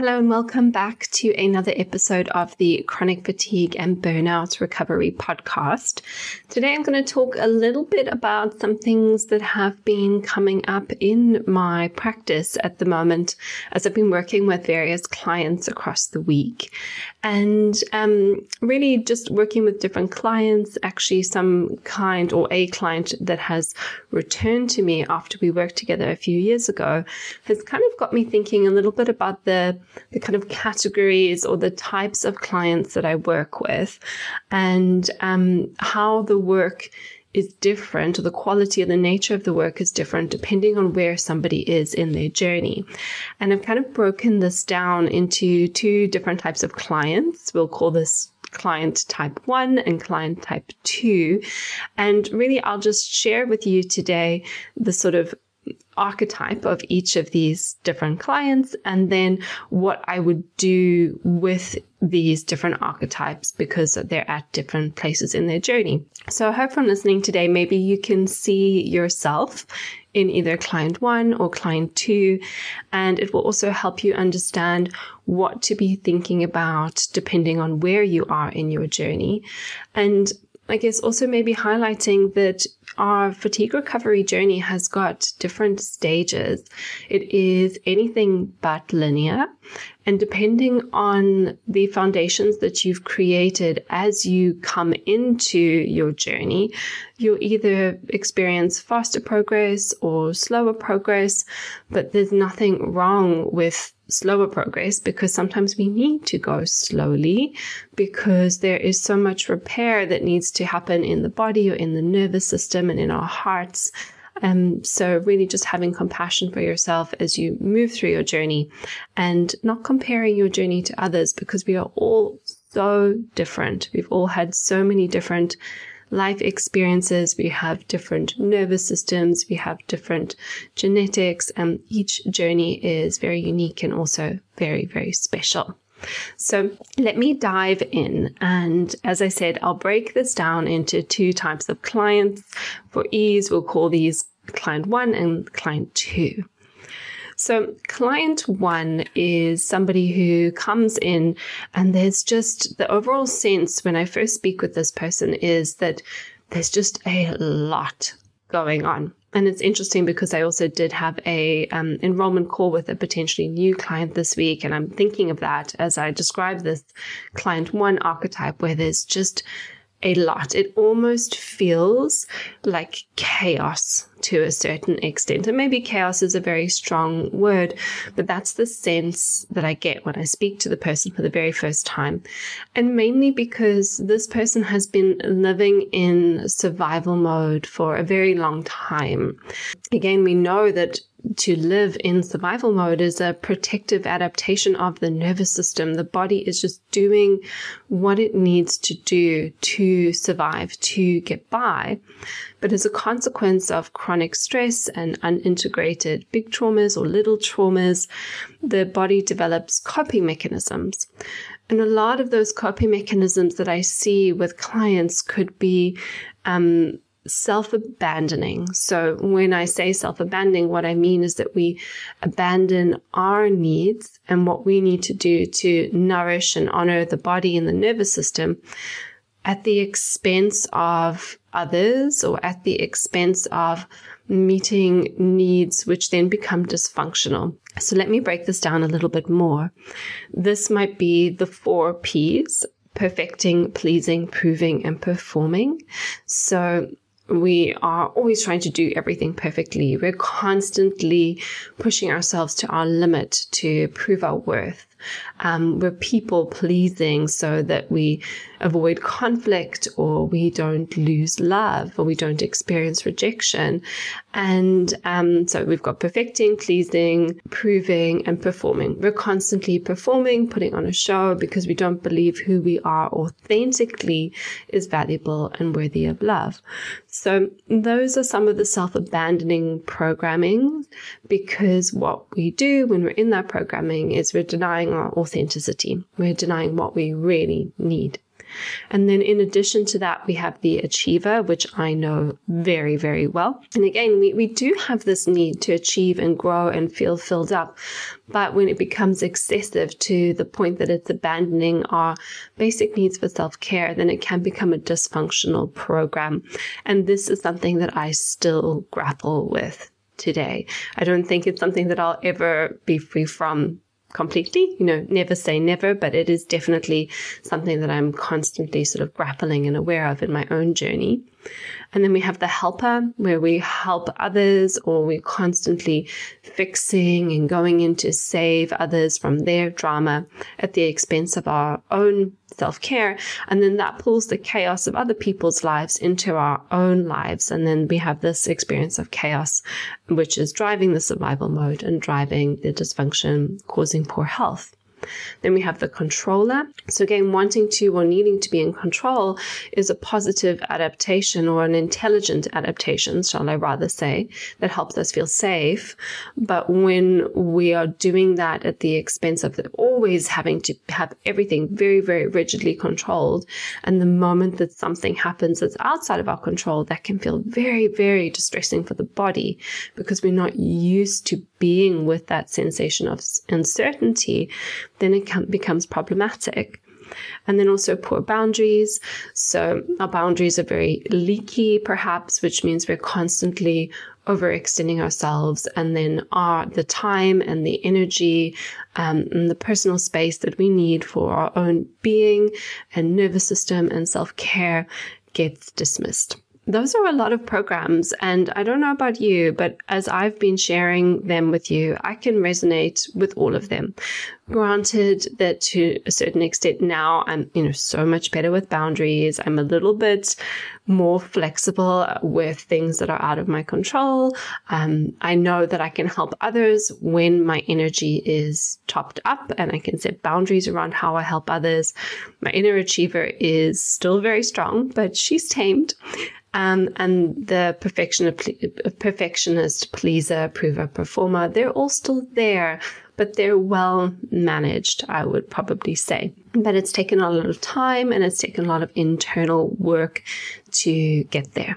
Hello and welcome back to another episode of the Chronic Fatigue and Burnout Recovery Podcast. Today I'm going to talk a little bit about some things that have been coming up in my practice at the moment as I've been working with various clients across the week. And um, really just working with different clients, actually, some kind or a client that has returned to me after we worked together a few years ago has kind of got me thinking a little bit about the the kind of categories or the types of clients that I work with and um, how the work is different, or the quality and the nature of the work is different depending on where somebody is in their journey. And I've kind of broken this down into two different types of clients. We'll call this client type one and client type two. And really, I'll just share with you today the sort of archetype of each of these different clients and then what I would do with these different archetypes because they're at different places in their journey. So I hope from listening today, maybe you can see yourself in either client one or client two, and it will also help you understand what to be thinking about depending on where you are in your journey. And I guess also maybe highlighting that our fatigue recovery journey has got different stages. It is anything but linear. And depending on the foundations that you've created as you come into your journey, you'll either experience faster progress or slower progress, but there's nothing wrong with slower progress because sometimes we need to go slowly because there is so much repair that needs to happen in the body or in the nervous system and in our hearts. Um, so really just having compassion for yourself as you move through your journey and not comparing your journey to others because we are all so different. We've all had so many different life experiences, we have different nervous systems, we have different genetics, and each journey is very unique and also very, very special. So let me dive in. And as I said, I'll break this down into two types of clients. For ease, we'll call these client one and client two. So, client one is somebody who comes in, and there's just the overall sense when I first speak with this person is that there's just a lot going on. And it's interesting because I also did have a um, enrollment call with a potentially new client this week, and I'm thinking of that as I describe this client one archetype where there's just a lot. It almost feels like chaos to a certain extent. And maybe chaos is a very strong word, but that's the sense that I get when I speak to the person for the very first time. And mainly because this person has been living in survival mode for a very long time. Again, we know that to live in survival mode is a protective adaptation of the nervous system. The body is just doing what it needs to do to survive, to get by. But as a consequence of chronic stress and unintegrated big traumas or little traumas, the body develops coping mechanisms. And a lot of those coping mechanisms that I see with clients could be um, self abandoning. So, when I say self abandoning, what I mean is that we abandon our needs and what we need to do to nourish and honor the body and the nervous system at the expense of others or at the expense of meeting needs which then become dysfunctional. So, let me break this down a little bit more. This might be the four P's perfecting, pleasing, proving, and performing. So we are always trying to do everything perfectly. We're constantly pushing ourselves to our limit to prove our worth. Um, we're people pleasing so that we avoid conflict or we don't lose love or we don't experience rejection. And um, so we've got perfecting, pleasing, proving, and performing. We're constantly performing, putting on a show because we don't believe who we are authentically is valuable and worthy of love. So those are some of the self abandoning programming because what we do when we're in that programming is we're denying our authenticity. We're denying what we really need. And then in addition to that, we have the achiever, which I know very, very well. And again, we, we do have this need to achieve and grow and feel filled up. But when it becomes excessive to the point that it's abandoning our basic needs for self care, then it can become a dysfunctional program. And this is something that I still grapple with today. I don't think it's something that I'll ever be free from completely. You know, never say never, but it is definitely something that I'm constantly sort of grappling and aware of in my own journey. And then we have the helper, where we help others or we're constantly fixing and going in to save others from their drama at the expense of our own self care. And then that pulls the chaos of other people's lives into our own lives. And then we have this experience of chaos, which is driving the survival mode and driving the dysfunction, causing poor health. Then we have the controller. So again, wanting to or needing to be in control is a positive adaptation or an intelligent adaptation, shall I rather say, that helps us feel safe. But when we are doing that at the expense of always having to have everything very, very rigidly controlled, and the moment that something happens that's outside of our control, that can feel very, very distressing for the body because we're not used to being with that sensation of uncertainty, then it can, becomes problematic. And then also poor boundaries. So our boundaries are very leaky, perhaps, which means we're constantly overextending ourselves and then our the time and the energy um, and the personal space that we need for our own being and nervous system and self-care gets dismissed those are a lot of programs. And I don't know about you, but as I've been sharing them with you, I can resonate with all of them. Granted that to a certain extent now I'm, you know, so much better with boundaries. I'm a little bit more flexible with things that are out of my control. Um, I know that I can help others when my energy is topped up and I can set boundaries around how I help others. My inner achiever is still very strong, but she's tamed. Um, and the perfectionist, pleaser, prover, performer, they're all still there, but they're well managed, I would probably say. But it's taken a lot of time and it's taken a lot of internal work to get there.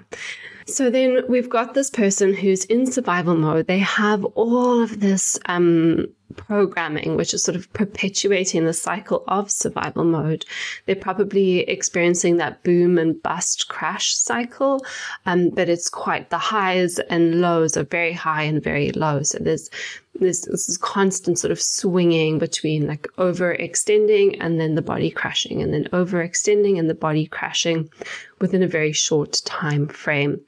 So then we've got this person who's in survival mode. They have all of this um, programming, which is sort of perpetuating the cycle of survival mode. They're probably experiencing that boom and bust crash cycle, um, but it's quite the highs and lows are very high and very low. So there's this, this is constant sort of swinging between like overextending and then the body crashing and then overextending and the body crashing within a very short time frame.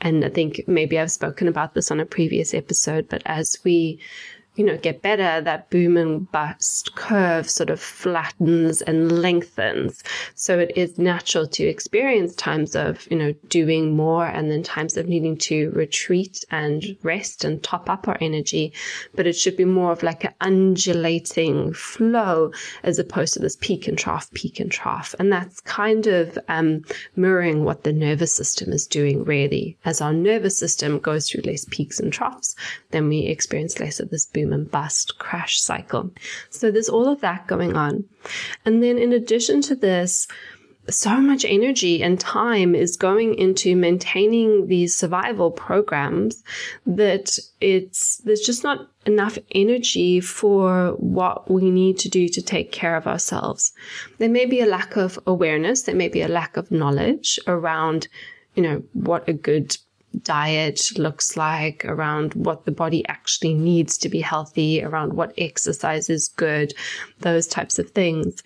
And I think maybe I've spoken about this on a previous episode, but as we you know, get better, that boom and bust curve sort of flattens and lengthens. So it is natural to experience times of, you know, doing more and then times of needing to retreat and rest and top up our energy. But it should be more of like an undulating flow as opposed to this peak and trough, peak and trough. And that's kind of um, mirroring what the nervous system is doing really. As our nervous system goes through less peaks and troughs, then we experience less of this boom boom and bust crash cycle. So there's all of that going on. And then in addition to this, so much energy and time is going into maintaining these survival programs that it's there's just not enough energy for what we need to do to take care of ourselves. There may be a lack of awareness, there may be a lack of knowledge around, you know, what a good diet looks like, around what the body actually needs to be healthy, around what exercise is good, those types of things.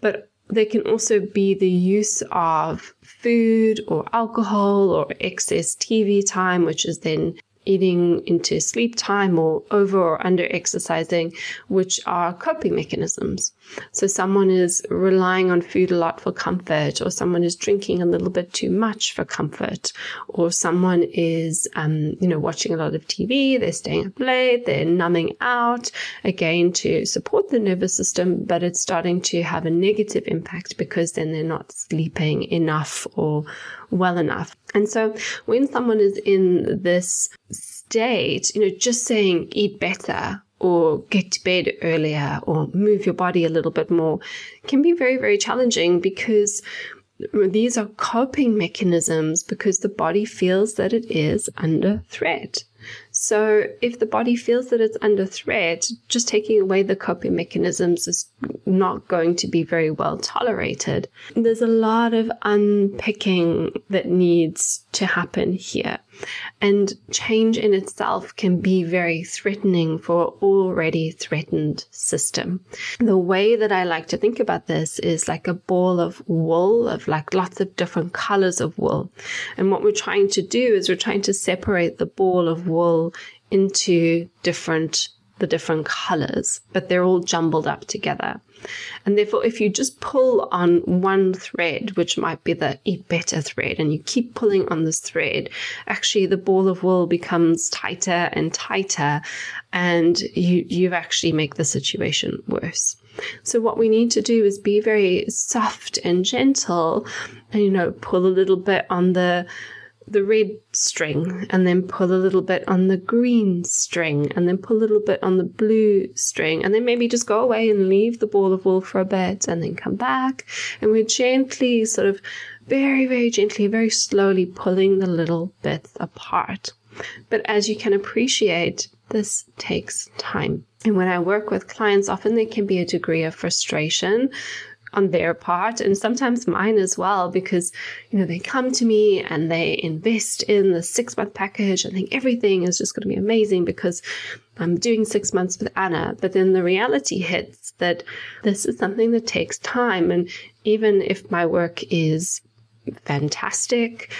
But there can also be the use of food or alcohol or excess TV time, which is then eating into sleep time or over or under exercising, which are coping mechanisms. So someone is relying on food a lot for comfort, or someone is drinking a little bit too much for comfort, or someone is, um, you know, watching a lot of TV, they're staying up late, they're numbing out, again, to support the nervous system, but it's starting to have a negative impact because then they're not sleeping enough or well enough. And so when someone is in this state, you know, just saying eat better or get to bed earlier or move your body a little bit more can be very, very challenging because these are coping mechanisms because the body feels that it is under threat. So, if the body feels that it's under threat, just taking away the coping mechanisms is not going to be very well tolerated. There's a lot of unpicking that needs to happen here. And change in itself can be very threatening for already threatened system. The way that I like to think about this is like a ball of wool, of like lots of different colors of wool. And what we're trying to do is we're trying to separate the ball of wool into different the different colors, but they're all jumbled up together. And therefore, if you just pull on one thread, which might be the eat better thread, and you keep pulling on this thread, actually the ball of wool becomes tighter and tighter, and you, you actually make the situation worse. So what we need to do is be very soft and gentle and, you know, pull a little bit on the the red string and then pull a little bit on the green string and then pull a little bit on the blue string and then maybe just go away and leave the ball of wool for a bit and then come back. And we're gently sort of very very gently very slowly pulling the little bits apart. But as you can appreciate this takes time. And when I work with clients, often there can be a degree of frustration on their part and sometimes mine as well because you know they come to me and they invest in the six month package and think everything is just going to be amazing because I'm doing six months with Anna but then the reality hits that this is something that takes time and even if my work is fantastic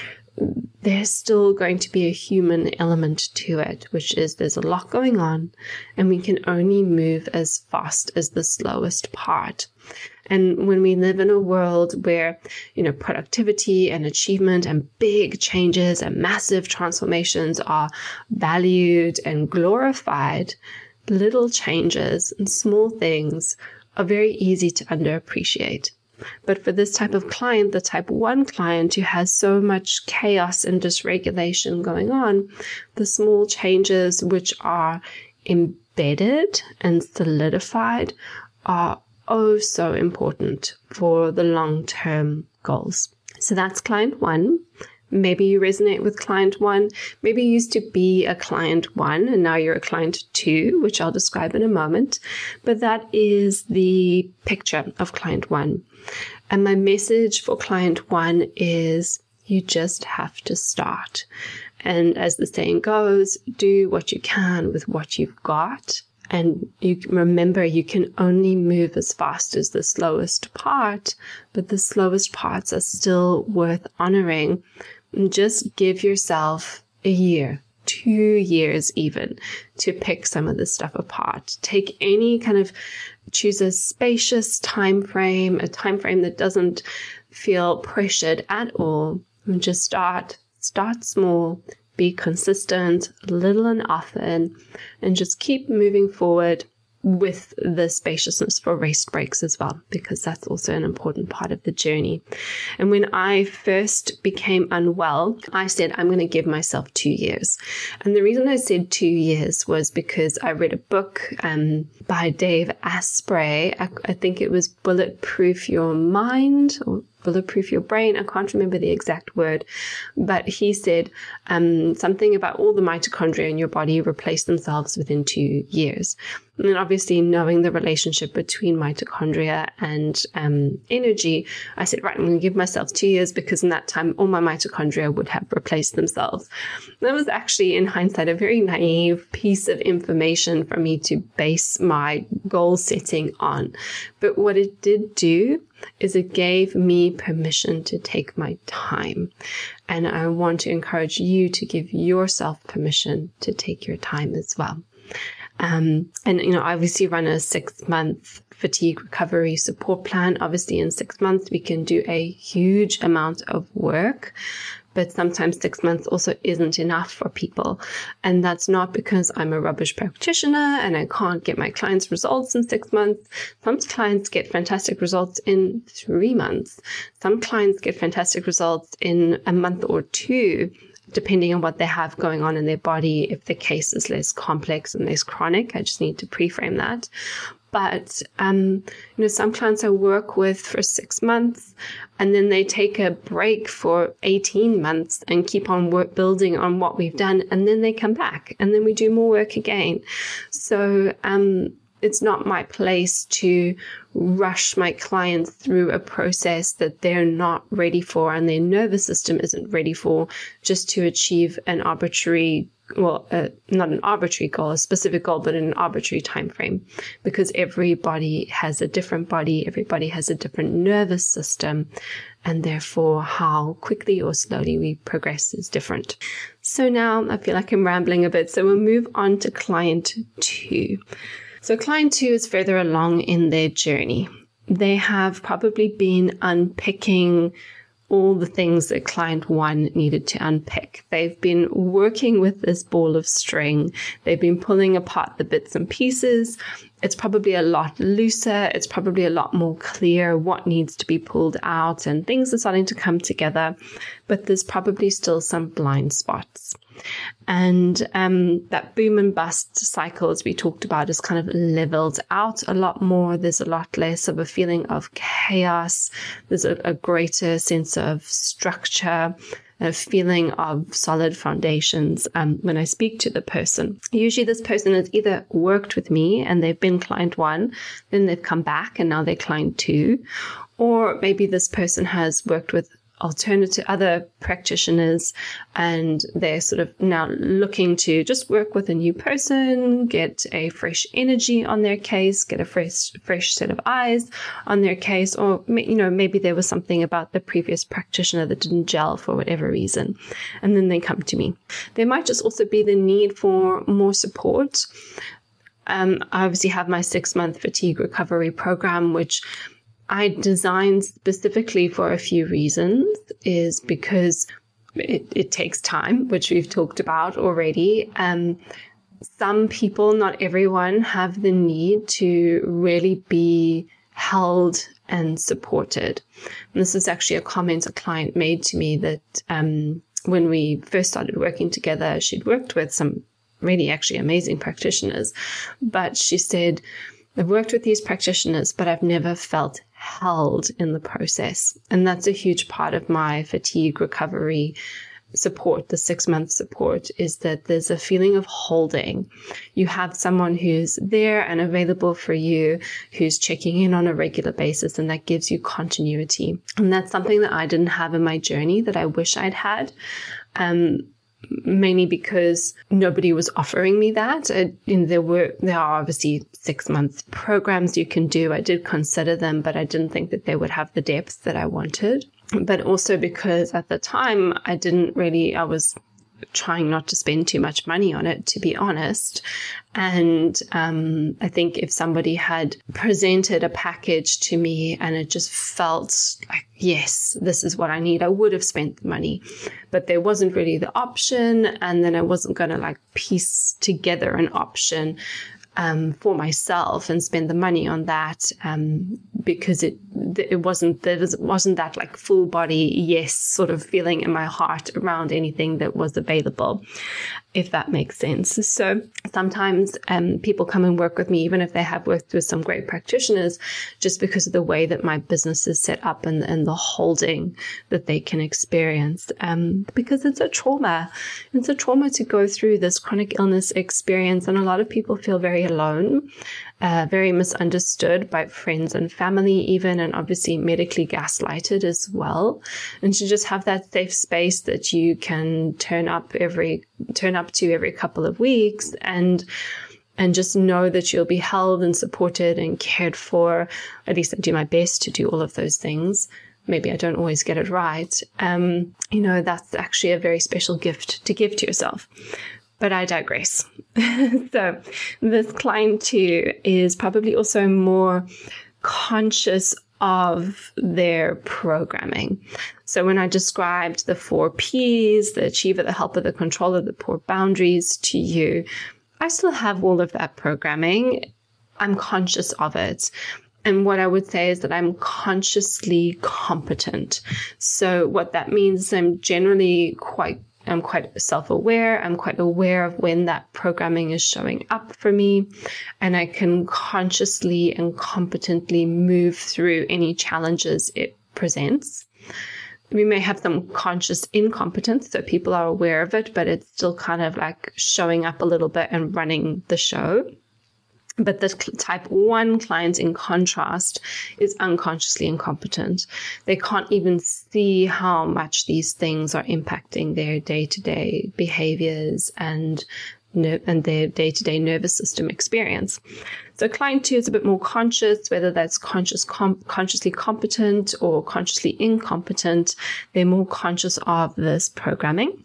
there's still going to be a human element to it, which is there's a lot going on, and we can only move as fast as the slowest part. And when we live in a world where, you know, productivity and achievement and big changes and massive transformations are valued and glorified, little changes and small things are very easy to underappreciate. But for this type of client, the type 1 client who has so much chaos and dysregulation going on, the small changes which are embedded and solidified are oh so important for the long term goals. So that's client one. Maybe you resonate with client one. Maybe you used to be a client one and now you're a client two, which I'll describe in a moment. But that is the picture of client one. And my message for client one is you just have to start. And as the saying goes, do what you can with what you've got and you remember you can only move as fast as the slowest part, but the slowest parts are still worth honoring. And just give yourself a year, two years even, to pick some of this stuff apart. Take any kind of choose a spacious time frame, a time frame that doesn't feel pressured at all, and just start. Start small, be consistent, little and often, and just keep moving forward with the spaciousness for rest breaks as well, because that's also an important part of the journey. And when I first became unwell, I said, I'm going to give myself two years. And the reason I said two years was because I read a book um, by Dave Asprey. I, I think it was Bulletproof Your Mind or bulletproof your brain. I can't remember the exact word, but he said um, something about all the mitochondria in your body replace themselves within two years. And obviously, knowing the relationship between mitochondria and um, energy, I said, right, I'm going to give myself two years because in that time, all my mitochondria would have replaced themselves. That was actually, in hindsight, a very naive piece of information for me to base my goal setting on. But what it did do is it gave me permission to take my time. And I want to encourage you to give yourself permission to take your time as well. Um, and, you know, obviously run a six month fatigue recovery support plan. Obviously, in six months, we can do a huge amount of work but sometimes six months also isn't enough for people. And that's not because I'm a rubbish practitioner and I can't get my clients results in six months. Some clients get fantastic results in three months. Some clients get fantastic results in a month or two depending on what they have going on in their body, if the case is less complex and less chronic. I just need to pre-frame that. But um, you know, some clients I work with for six months, and then they take a break for eighteen months and keep on work building on what we've done, and then they come back, and then we do more work again. So um, it's not my place to rush my clients through a process that they're not ready for and their nervous system isn't ready for just to achieve an arbitrary well uh, not an arbitrary goal a specific goal but an arbitrary time frame because everybody has a different body everybody has a different nervous system and therefore how quickly or slowly we progress is different. So now i feel like i'm rambling a bit so we'll move on to client two so, client two is further along in their journey. They have probably been unpicking all the things that client one needed to unpick. They've been working with this ball of string. They've been pulling apart the bits and pieces. It's probably a lot looser. It's probably a lot more clear what needs to be pulled out and things are starting to come together, but there's probably still some blind spots. And um, that boom and bust cycle, as we talked about, is kind of leveled out a lot more. There's a lot less of a feeling of chaos. There's a, a greater sense of structure a feeling of solid foundations um, when I speak to the person. Usually, this person has either worked with me and they've been client one, then they've come back and now they're client two, or maybe this person has worked with alternative other practitioners and they're sort of now looking to just work with a new person get a fresh energy on their case get a fresh fresh set of eyes on their case or you know maybe there was something about the previous practitioner that didn't gel for whatever reason and then they come to me. There might just also be the need for more support. Um, I obviously have my six month fatigue recovery program, which I designed specifically for a few reasons is because it, it takes time, which we've talked about already. Um, some people, not everyone, have the need to really be held and supported. And this is actually a comment a client made to me that um, when we first started working together, she'd worked with some really actually amazing practitioners, but she said, I've worked with these practitioners, but I've never felt held in the process. And that's a huge part of my fatigue recovery support, the six month support, is that there's a feeling of holding. You have someone who's there and available for you, who's checking in on a regular basis, and that gives you continuity. And that's something that I didn't have in my journey that I wish I'd had. Um, mainly because nobody was offering me that. There were there are obviously six month programs you can do. I did consider them, but I didn't think that they would have the depth that I wanted. But also because at the time I didn't really I was trying not to spend too much money on it, to be honest. And um, I think if somebody had presented a package to me and it just felt like, yes, this is what I need, I would have spent the money. But there wasn't really the option. And then I wasn't going to like piece together an option um, for myself and spend the money on that um, because it it wasn't there wasn't that like full body yes sort of feeling in my heart around anything that was available if that makes sense. So sometimes um, people come and work with me, even if they have worked with some great practitioners, just because of the way that my business is set up and, and the holding that they can experience. Um, because it's a trauma. It's a trauma to go through this chronic illness experience. And a lot of people feel very alone uh, very misunderstood by friends and family, even, and obviously medically gaslighted as well. And to just have that safe space that you can turn up every, turn up to every couple of weeks and, and just know that you'll be held and supported and cared for. At least I do my best to do all of those things. Maybe I don't always get it right. Um, you know, that's actually a very special gift to give to yourself. But I digress. so, this client two is probably also more conscious of their programming. So, when I described the four P's the achiever, the helper, the controller, the poor boundaries to you, I still have all of that programming. I'm conscious of it. And what I would say is that I'm consciously competent. So, what that means is I'm generally quite I'm quite self aware. I'm quite aware of when that programming is showing up for me. And I can consciously and competently move through any challenges it presents. We may have some conscious incompetence, so people are aware of it, but it's still kind of like showing up a little bit and running the show. But the type 1 client, in contrast, is unconsciously incompetent. They can't even see how much these things are impacting their day to day behaviors and and their day-to-day nervous system experience. So client two is a bit more conscious, whether that's conscious, com- consciously competent or consciously incompetent. They're more conscious of this programming.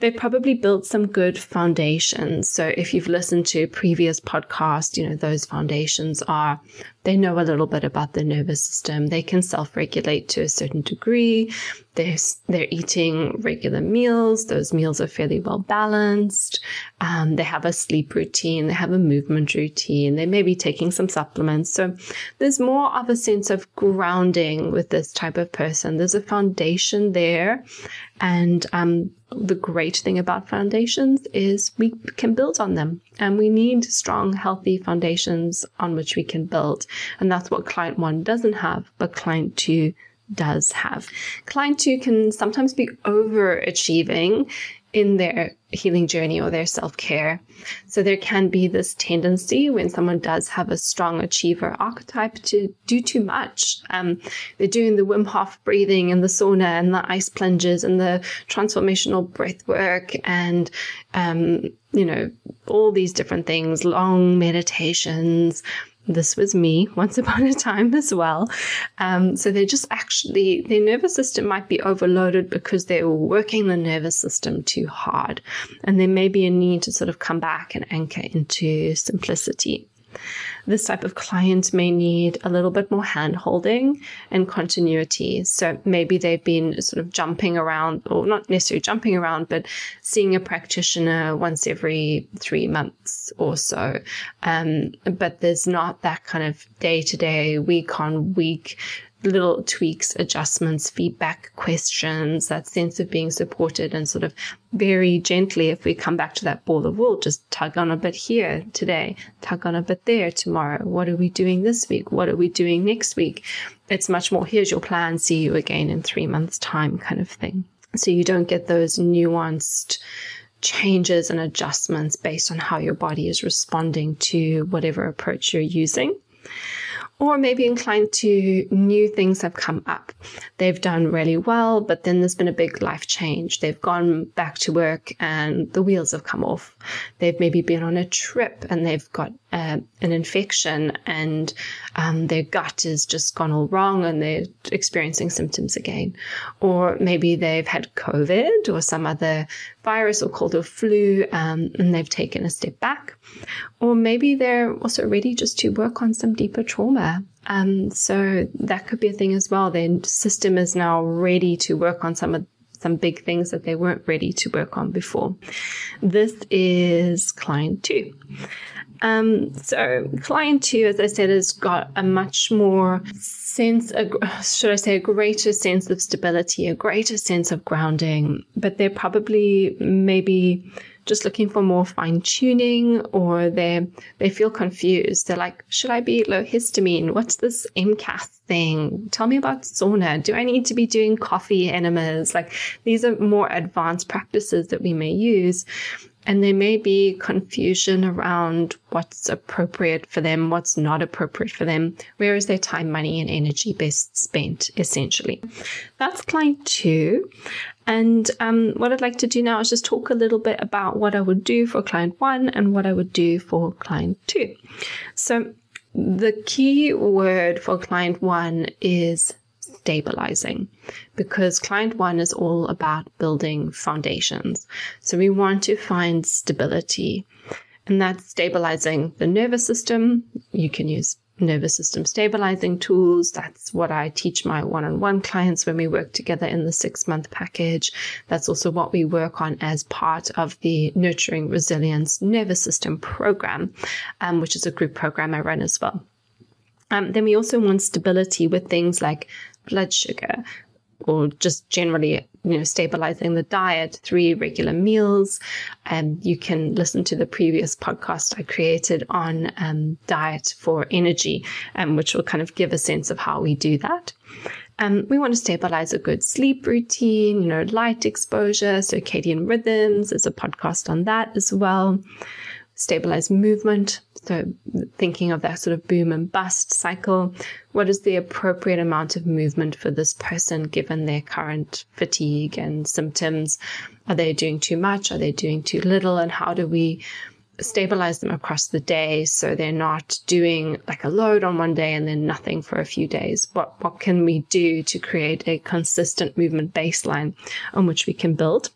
They probably built some good foundations. So if you've listened to previous podcasts, you know, those foundations are they know a little bit about the nervous system. They can self-regulate to a certain degree. They're, they're eating regular meals. Those meals are fairly well balanced. Um, they have a sleep routine. They have a movement routine. They may be taking some supplements. So there's more of a sense of grounding with this type of person. There's a foundation there. And um, the great thing about foundations is we can build on them and we need strong, healthy foundations on which we can build. And that's what client one doesn't have, but client two does have. Client two can sometimes be overachieving in their healing journey or their self care. So there can be this tendency when someone does have a strong achiever archetype to do too much. Um, they're doing the Wim Hof breathing and the sauna and the ice plunges and the transformational breath work and, um, you know, all these different things, long meditations, this was me once upon a time as well. Um, so they're just actually, their nervous system might be overloaded because they're working the nervous system too hard. And there may be a need to sort of come back and anchor into simplicity this type of client may need a little bit more hand holding and continuity. So maybe they've been sort of jumping around, or not necessarily jumping around, but seeing a practitioner once every three months or so. Um, but there's not that kind of day to day, week on week little tweaks, adjustments, feedback, questions, that sense of being supported and sort of very gently, if we come back to that ball of wool, just tug on a bit here today, tug on a bit there tomorrow. What are we doing this week? What are we doing next week? It's much more, here's your plan, see you again in three months' time kind of thing. So you don't get those nuanced changes and adjustments based on how your body is responding to whatever approach you're using or maybe inclined to new things have come up. They've done really well, but then there's been a big life change. They've gone back to work and the wheels have come off. They've maybe been on a trip and they've got uh, an infection and um, their gut has just gone all wrong and they're experiencing symptoms again. Or maybe they've had COVID or some other virus or cold or flu um, and they've taken a step back. Or maybe they're also ready just to work on some deeper trauma. Um, so that could be a thing as well. Their system is now ready to work on some of some big things that they weren't ready to work on before. This is client two. Um, so client two, as I said, has got a much more sense, a, should I say, a greater sense of stability, a greater sense of grounding, but they're probably maybe just looking for more fine tuning or they they feel confused. They're like, should I be low histamine? What's this MCAS thing? Tell me about sauna. Do I need to be doing coffee enemas? Like these are more advanced practices that we may use. And there may be confusion around what's appropriate for them, what's not appropriate for them. Where is their time, money, and energy best spent, essentially? That's client two. And um, what I'd like to do now is just talk a little bit about what I would do for client one and what I would do for client two. So, the key word for client one is stabilizing because client one is all about building foundations. So we want to find stability and that's stabilizing the nervous system. You can use nervous system stabilizing tools. That's what I teach my one on one clients when we work together in the six month package. That's also what we work on as part of the Nurturing Resilience Nervous System program, um, which is a group program I run as well. Um, then we also want stability with things like blood sugar or just generally you know, stabilizing the diet, three regular meals. And you can listen to the previous podcast I created on um, diet for energy, um, which will kind of give a sense of how we do that. Um, we want to stabilize a good sleep routine, you know, light exposure, circadian rhythms. There's a podcast on that as well. Stabilize movement. So, thinking of that sort of boom and bust cycle. What is the appropriate amount of movement for this person given their current fatigue and symptoms? Are they doing too much? Are they doing too little? And how do we stabilize them across the day so they're not doing like a load on one day and then nothing for a few days what what can we do to create a consistent movement baseline on which we can build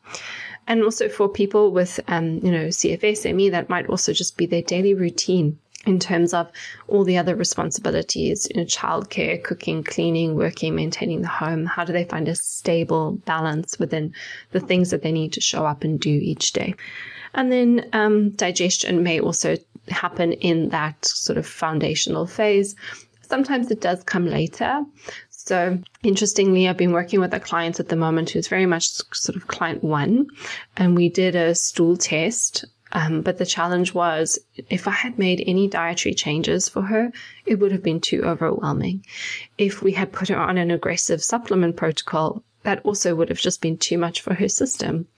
and also for people with um, you know CFS that might also just be their daily routine in terms of all the other responsibilities, you know, childcare, cooking, cleaning, working, maintaining the home. How do they find a stable balance within the things that they need to show up and do each day? And then um, digestion may also happen in that sort of foundational phase. Sometimes it does come later. So, interestingly, I've been working with a client at the moment who's very much sort of client one, and we did a stool test. Um, but the challenge was if I had made any dietary changes for her, it would have been too overwhelming. If we had put her on an aggressive supplement protocol, that also would have just been too much for her system.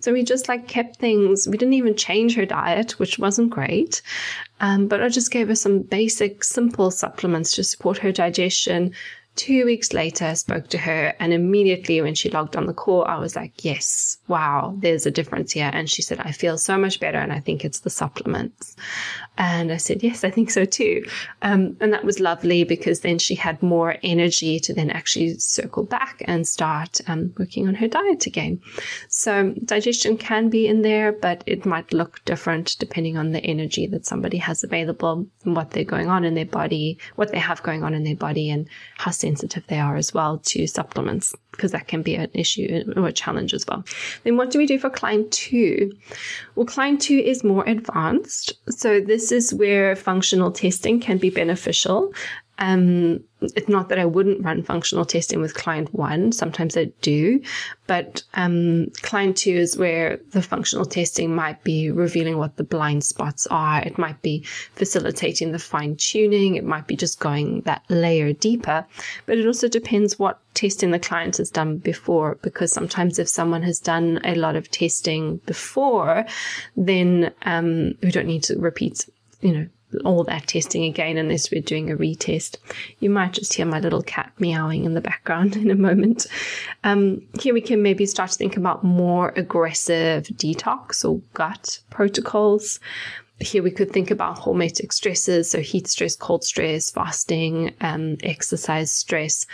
So we just like kept things, we didn't even change her diet, which wasn't great. Um, but I just gave her some basic, simple supplements to support her digestion, Two weeks later, I spoke to her, and immediately when she logged on the call, I was like, Yes, wow, there's a difference here. And she said, I feel so much better, and I think it's the supplements. And I said, Yes, I think so too. Um, and that was lovely because then she had more energy to then actually circle back and start um, working on her diet again. So, digestion can be in there, but it might look different depending on the energy that somebody has available and what they're going on in their body, what they have going on in their body, and how sensitive they are as well to supplements, because that can be an issue or a challenge as well. Then what do we do for client two? Well, client two is more advanced. So this is where functional testing can be beneficial. Um, it's not that I wouldn't run functional testing with client one. Sometimes I do, but um, client two is where the functional testing might be revealing what the blind spots are. It might be facilitating the fine tuning. It might be just going that layer deeper. But it also depends what testing the client has done before, because sometimes if someone has done a lot of testing before, then um, we don't need to repeat, you know, all that testing again unless we're doing a retest. You might just hear my little cat meowing in the background in a moment. Um, here we can maybe start to think about more aggressive detox or gut protocols. Here we could think about hormetic stresses, so heat stress, cold stress, fasting, um, exercise stress.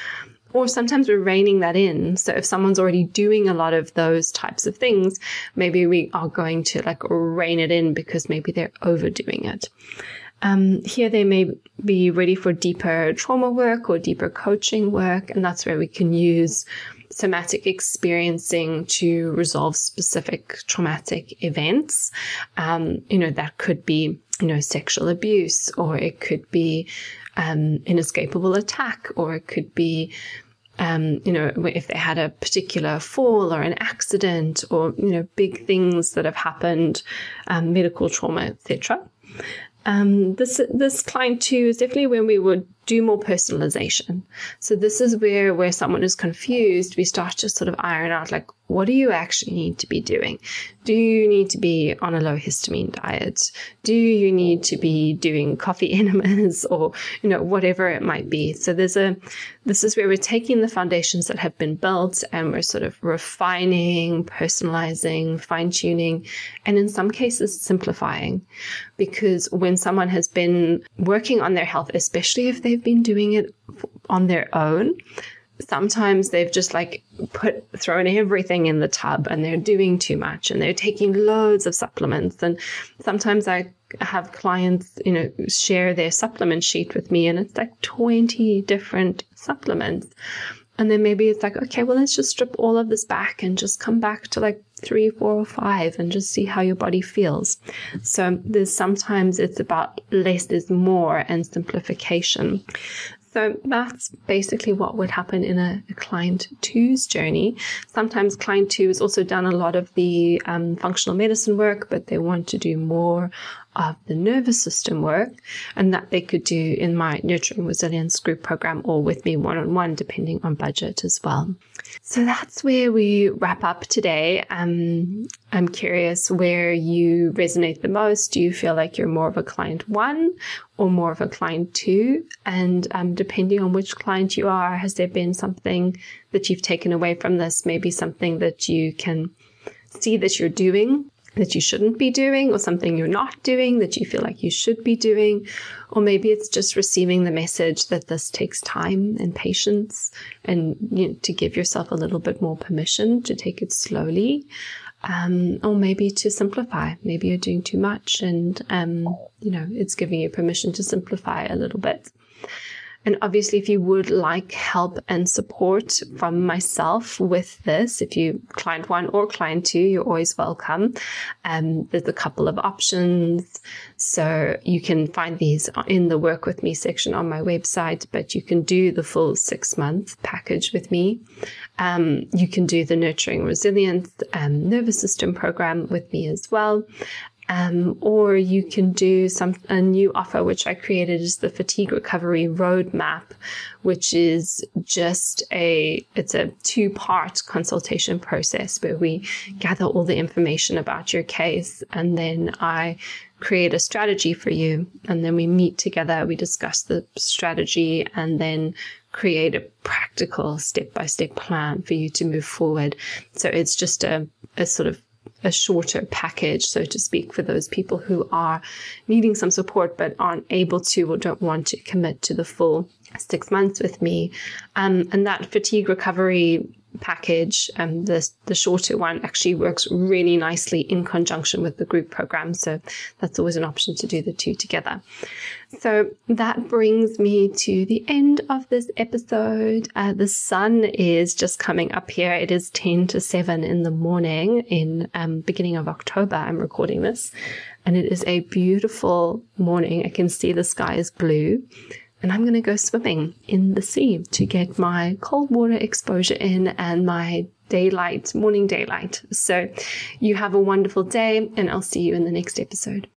Or sometimes we're reining that in. So if someone's already doing a lot of those types of things, maybe we are going to like rein it in because maybe they're overdoing it. Um, here they may be ready for deeper trauma work or deeper coaching work, and that's where we can use somatic experiencing to resolve specific traumatic events. Um, you know, that could be, you know, sexual abuse, or it could be um, inescapable attack, or it could be um, you know, if they had a particular fall or an accident or, you know, big things that have happened, um, medical trauma, etc. Um, this this client two is definitely when we would do more personalization. So this is where where someone is confused, we start to sort of iron out like what do you actually need to be doing? Do you need to be on a low histamine diet? Do you need to be doing coffee enemas or, you know, whatever it might be? So there's a, this is where we're taking the foundations that have been built and we're sort of refining, personalizing, fine tuning, and in some cases simplifying. Because when someone has been working on their health, especially if they've been doing it on their own, sometimes they've just like put thrown everything in the tub and they're doing too much and they're taking loads of supplements. And sometimes i have clients you know share their supplement sheet with me and it's like 20 different supplements. And then maybe it's like okay well let's just strip all of this back and just come back to like three four or five and just see how your body feels so there's sometimes it's about less is more and simplification So that's basically what would happen in a, a, client two's journey. Sometimes client two has also done a lot of the um, functional medicine work, but they want to do more of the nervous system work and that they could do in my nurturing resilience group program or with me one on one, depending on budget as well. So that's where we wrap up today. Um, I'm curious where you resonate the most. Do you feel like you're more of a client one or more of a client two? And um, depending on which client you are, has there been something that you've taken away from this? Maybe something that you can see that you're doing that you shouldn't be doing or something you're not doing that you feel like you should be doing. Or maybe it's just receiving the message that this takes time and patience and you know, to give yourself a little bit more permission to take it slowly. Um, or maybe to simplify. Maybe you're doing too much and, um, you know, it's giving you permission to simplify a little bit. And obviously, if you would like help and support from myself with this, if you client one or client two, you're always welcome. Um, there's a couple of options. So you can find these in the work with me section on my website, but you can do the full six month package with me. Um, you can do the nurturing resilience um, nervous system program with me as well. Um, or you can do some a new offer which I created is the fatigue recovery roadmap, which is just a it's a two part consultation process where we gather all the information about your case and then I create a strategy for you. And then we meet together we discuss the strategy and then create a practical step by step plan for you to move forward. So it's just a, a sort of a shorter package, so to speak, for those people who are needing some support but aren't able to or don't want to commit to the full six months with me. Um, and that fatigue recovery package, um, the, the shorter one actually works really nicely in conjunction with the group program. So that's always an option to do the two together. So that brings me to the end of this episode. Uh, the sun is just coming up here. It is 10 to 7 in the morning in um, beginning of October. I'm recording this and it is a beautiful morning. I can see the sky is blue and I'm going to go swimming in the sea to get my cold water exposure in and my daylight, morning daylight. So you have a wonderful day and I'll see you in the next episode.